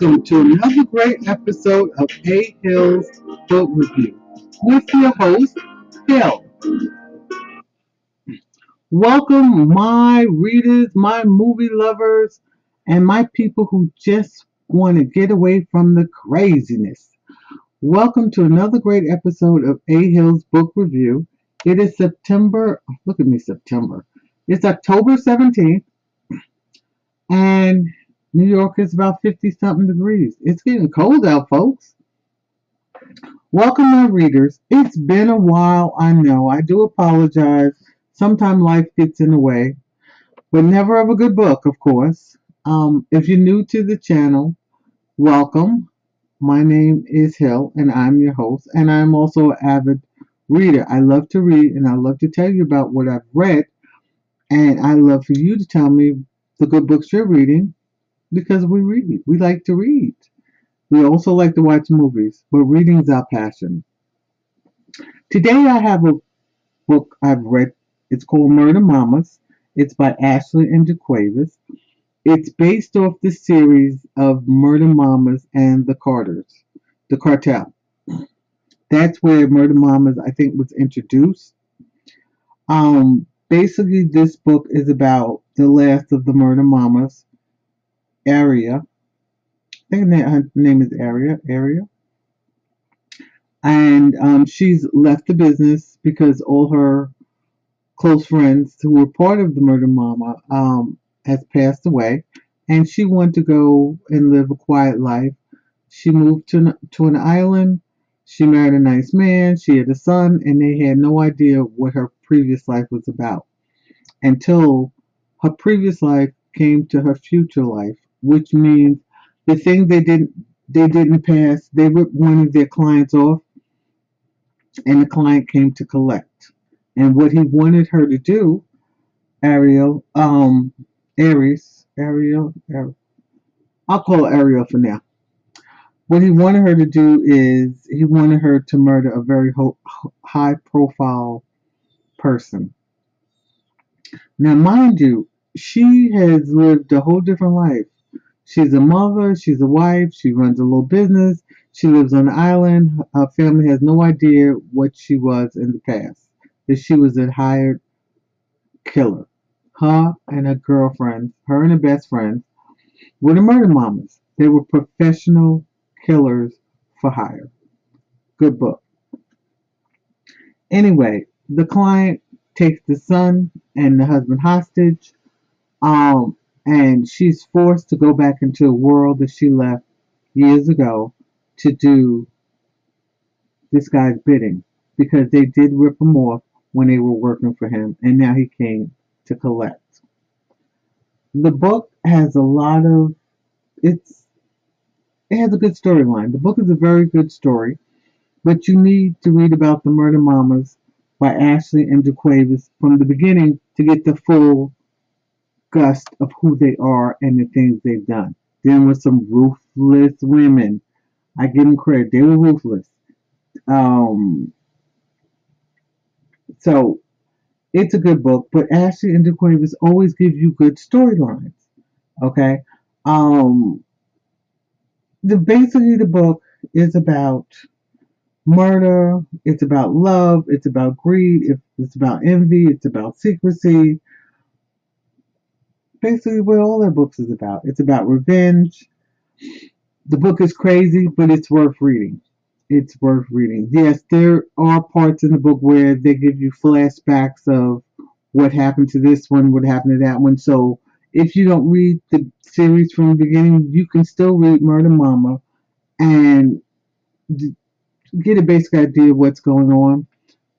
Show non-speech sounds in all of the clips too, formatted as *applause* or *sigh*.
Welcome to another great episode of A Hill's Book Review with your host, Hill. Welcome, my readers, my movie lovers, and my people who just want to get away from the craziness. Welcome to another great episode of A Hill's Book Review. It is September, look at me, September. It's October 17th, and New York is about 50 something degrees. It's getting cold out, folks. Welcome, my readers. It's been a while, I know. I do apologize. Sometimes life gets in the way, but never of a good book, of course. Um, if you're new to the channel, welcome. My name is Hill, and I'm your host, and I'm also an avid reader. I love to read, and I love to tell you about what I've read, and I love for you to tell me the good books you're reading because we read. We like to read. We also like to watch movies, but reading is our passion. Today I have a book I've read. It's called Murder Mamas. It's by Ashley and JaQuavis. It's based off the series of Murder Mamas and the Carters, the cartel. That's where Murder Mamas, I think, was introduced. Um, basically, this book is about the last of the Murder Mamas Area. I think her name is Area. Area. And um, she's left the business because all her close friends who were part of the Murder Mama um, has passed away, and she wanted to go and live a quiet life. She moved to an, to an island. She married a nice man. She had a son, and they had no idea what her previous life was about until her previous life came to her future life which means the thing they didn't they didn't pass, they ripped one of their clients off, and the client came to collect. And what he wanted her to do, Ariel, um, Aries, Ariel, Ariel I'll call Ariel for now. What he wanted her to do is he wanted her to murder a very ho- high profile person. Now, mind you, she has lived a whole different life. She's a mother, she's a wife, she runs a little business, she lives on an island. Her family has no idea what she was in the past. That she was a hired killer. Her and her girlfriend, her and her best friend, were the murder mamas. They were professional killers for hire. Good book. Anyway, the client takes the son and the husband hostage. Um, and she's forced to go back into a world that she left years ago to do this guy's bidding because they did rip him off when they were working for him and now he came to collect. The book has a lot of it's it has a good storyline. The book is a very good story, but you need to read about the Murder Mamas by Ashley and JaQuavis from the beginning to get the full gust of who they are and the things they've done. Then with some ruthless women. I give them credit. They were ruthless. Um, so it's a good book, but Ashley and JaQuavis always give you good storylines. Okay. Um, the basically the book is about murder. It's about love. It's about greed. It's about envy. It's about secrecy basically what all their books is about. It's about revenge. The book is crazy, but it's worth reading. It's worth reading. Yes, there are parts in the book where they give you flashbacks of what happened to this one, what happened to that one. So if you don't read the series from the beginning, you can still read Murder Mama and get a basic idea of what's going on.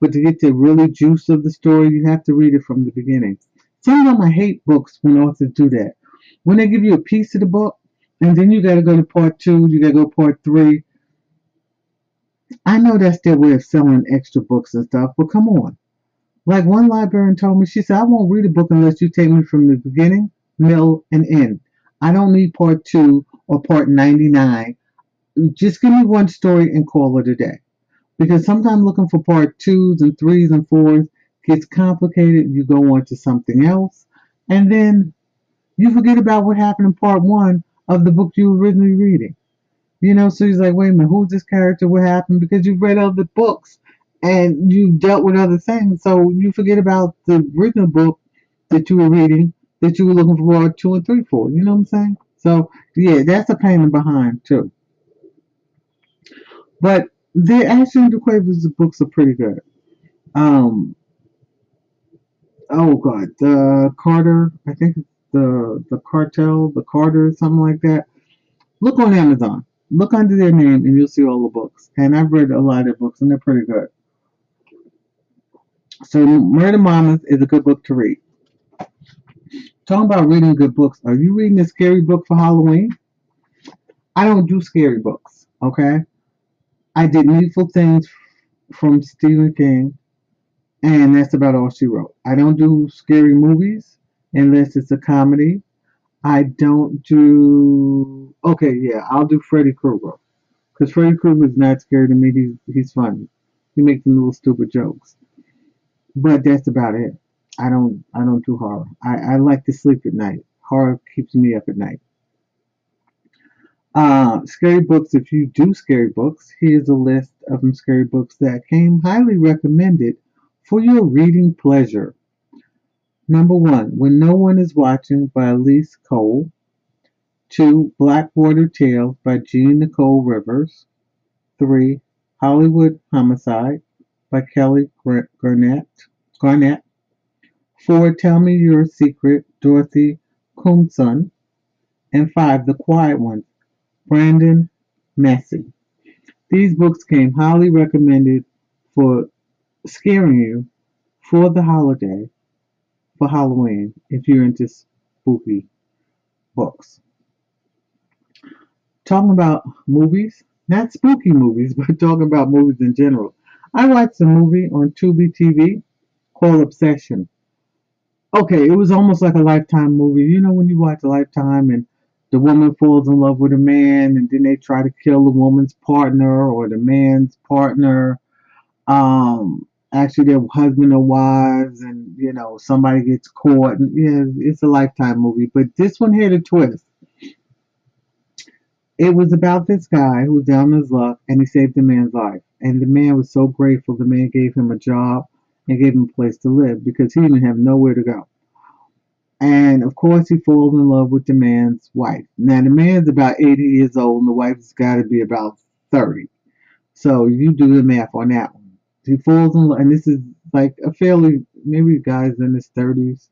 But to get the really juice of the story, you have to read it from the beginning. Sometimes I hate books when authors do that. When they give you a piece of the book, and then you got to go to part two, you got to go part three. I know that's their way of selling extra books and stuff, but come on. Like one librarian told me, she said, I won't read a book unless you take me from the beginning, middle, and end. I don't need part two or part 99. Just give me one story and call it a day. Because sometimes looking for part twos and threes and fours gets complicated, you go on to something else, and then you forget about what happened in part one of the book you were originally reading. You know, so he's like, wait a minute, who's this character? What happened? Because you've read other books and you've dealt with other things. So you forget about the original book that you were reading that you were looking for two and three for. You know what I'm saying? So yeah, that's a pain in behind too. But the Ashley and Quavers books are pretty good. Um, oh god, the Carter, I think the the cartel, the Carter, something like that. Look on Amazon. Look under their name and you'll see all the books. And I've read a lot of books and they're pretty good. So Murder Mamas is a good book to read. Talking about reading good books, are you reading a scary book for Halloween? I don't do scary books, okay? I did Needful Things from Stephen King, and that's about all she wrote. I don't do scary movies unless it's a comedy. I don't do. Okay, yeah, I'll do Freddy Krueger because Freddy Krueger is not scary to me. He's he's funny. He makes some little stupid jokes, but that's about it. I don't I don't do horror. I, I like to sleep at night. Horror keeps me up at night. Uh, scary books. If you do scary books, here's a list of some scary books that came highly recommended for your reading pleasure. Number one, When No One Is Watching by Alyssa Cole. Two, Blackwater Tales by Jean Nicole Rivers. Three, Hollywood Homicide by Kelly Garnett. Garnett. Four, Tell Me Your Secret, Dorothy Koomson. And five, The Quiet Ones Brandon Massey. These books came highly recommended for scaring you for the holiday, for Halloween, if you're into spooky books. Talking about movies, not spooky movies, *laughs* but talking about movies in general. I watched a movie on Tubi TV called Obsession. Okay, it was almost like a Lifetime movie. You know when you watch a Lifetime and the woman falls in love with a man and then they try to kill the woman's partner or the man's partner um actually their husband or wives and you know somebody gets caught and yeah it's a lifetime movie but this one had a twist it was about this guy who was down his luck and he saved the man's life and the man was so grateful the man gave him a job and gave him a place to live because he didn't have nowhere to go and of course, he falls in love with the man's wife. Now, the man's about 80 years old, and the wife's got to be about 30. So you do the math on that one. He falls in love, and this is like a fairly, maybe guy's in his 30s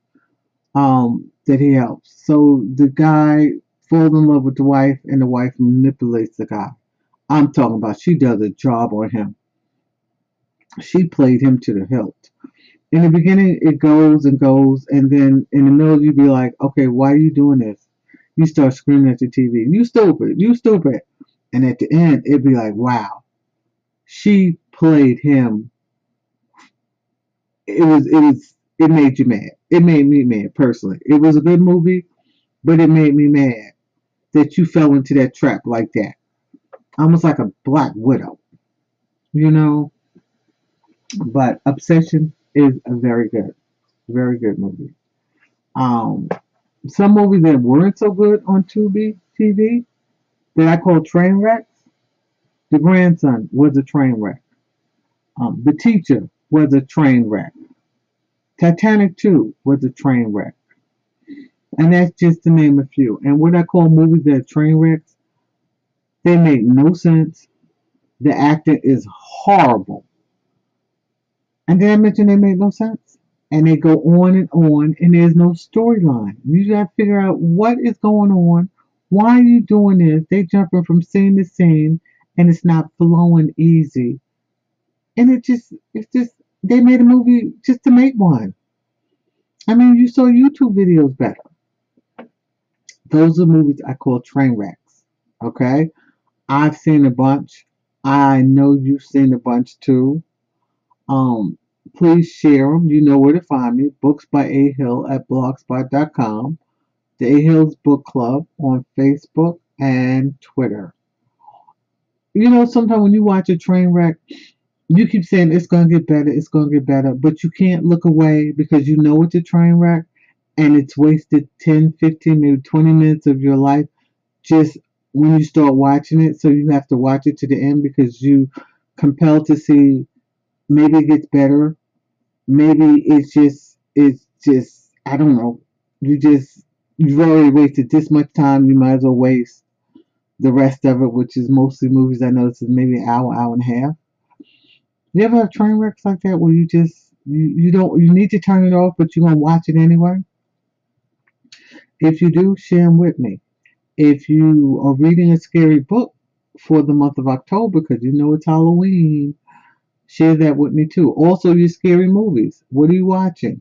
um, that he helps. So the guy falls in love with the wife, and the wife manipulates the guy. I'm talking about she does a job on him. She played him to the hilt in the beginning it goes and goes and then in the middle you'd be like okay why are you doing this you start screaming at the tv you stupid you stupid and at the end it'd be like wow she played him it was it was it made you mad it made me mad personally it was a good movie but it made me mad that you fell into that trap like that almost like a black widow you know but obsession is a very good, very good movie. Um, some movies that weren't so good on Tubi TV that I call train wrecks. The grandson was a train wreck. Um, the teacher was a train wreck. Titanic 2 was a train wreck. And that's just to name a few. And what I call movies that are train wrecks, they make no sense. The acting is horrible. And then I mentioned they make no sense. And they go on and on, and there's no storyline. You have to figure out what is going on. Why are you doing this? They jumping from scene to scene, and it's not flowing easy. And it just, it's just, they made a movie just to make one. I mean, you saw YouTube videos better. Those are movies I call train wrecks. Okay? I've seen a bunch. I know you've seen a bunch too. Um, please share them. You know where to find me. Books by A Hill at blogspot.com. The A Hills Book Club on Facebook and Twitter. You know, sometimes when you watch a train wreck, you keep saying it's going to get better, it's going to get better, but you can't look away because you know it's a train wreck and it's wasted 10, 15, maybe 20 minutes of your life just when you start watching it, so you have to watch it to the end because you compelled to see maybe it gets better, maybe it's just it's just I don't know. You just you've already wasted this much time. You might as well waste the rest of it, which is mostly movies. I know this is maybe an hour, hour and a half. You ever have train wrecks like that where you just you, you don't you need to turn it off, but you're gonna watch it anyway? If you do, share them with me. If you are reading a scary book for the month of October, because you know it's Halloween, share that with me too. Also, your scary movies. What are you watching?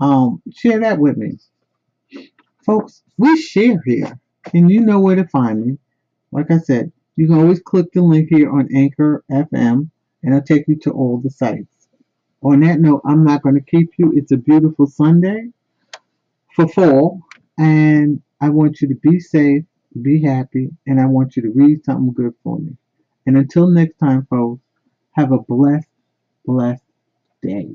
Um, share that with me. Folks, we share here, and you know where to find me. Like I said, you can always click the link here on Anchor FM, and I'll take you to all the sites. On that note, I'm not going to keep you. It's a beautiful Sunday for fall, and I want you to be safe, be happy, and I want you to read something good for me. And until next time, folks, have a blessed, blessed day.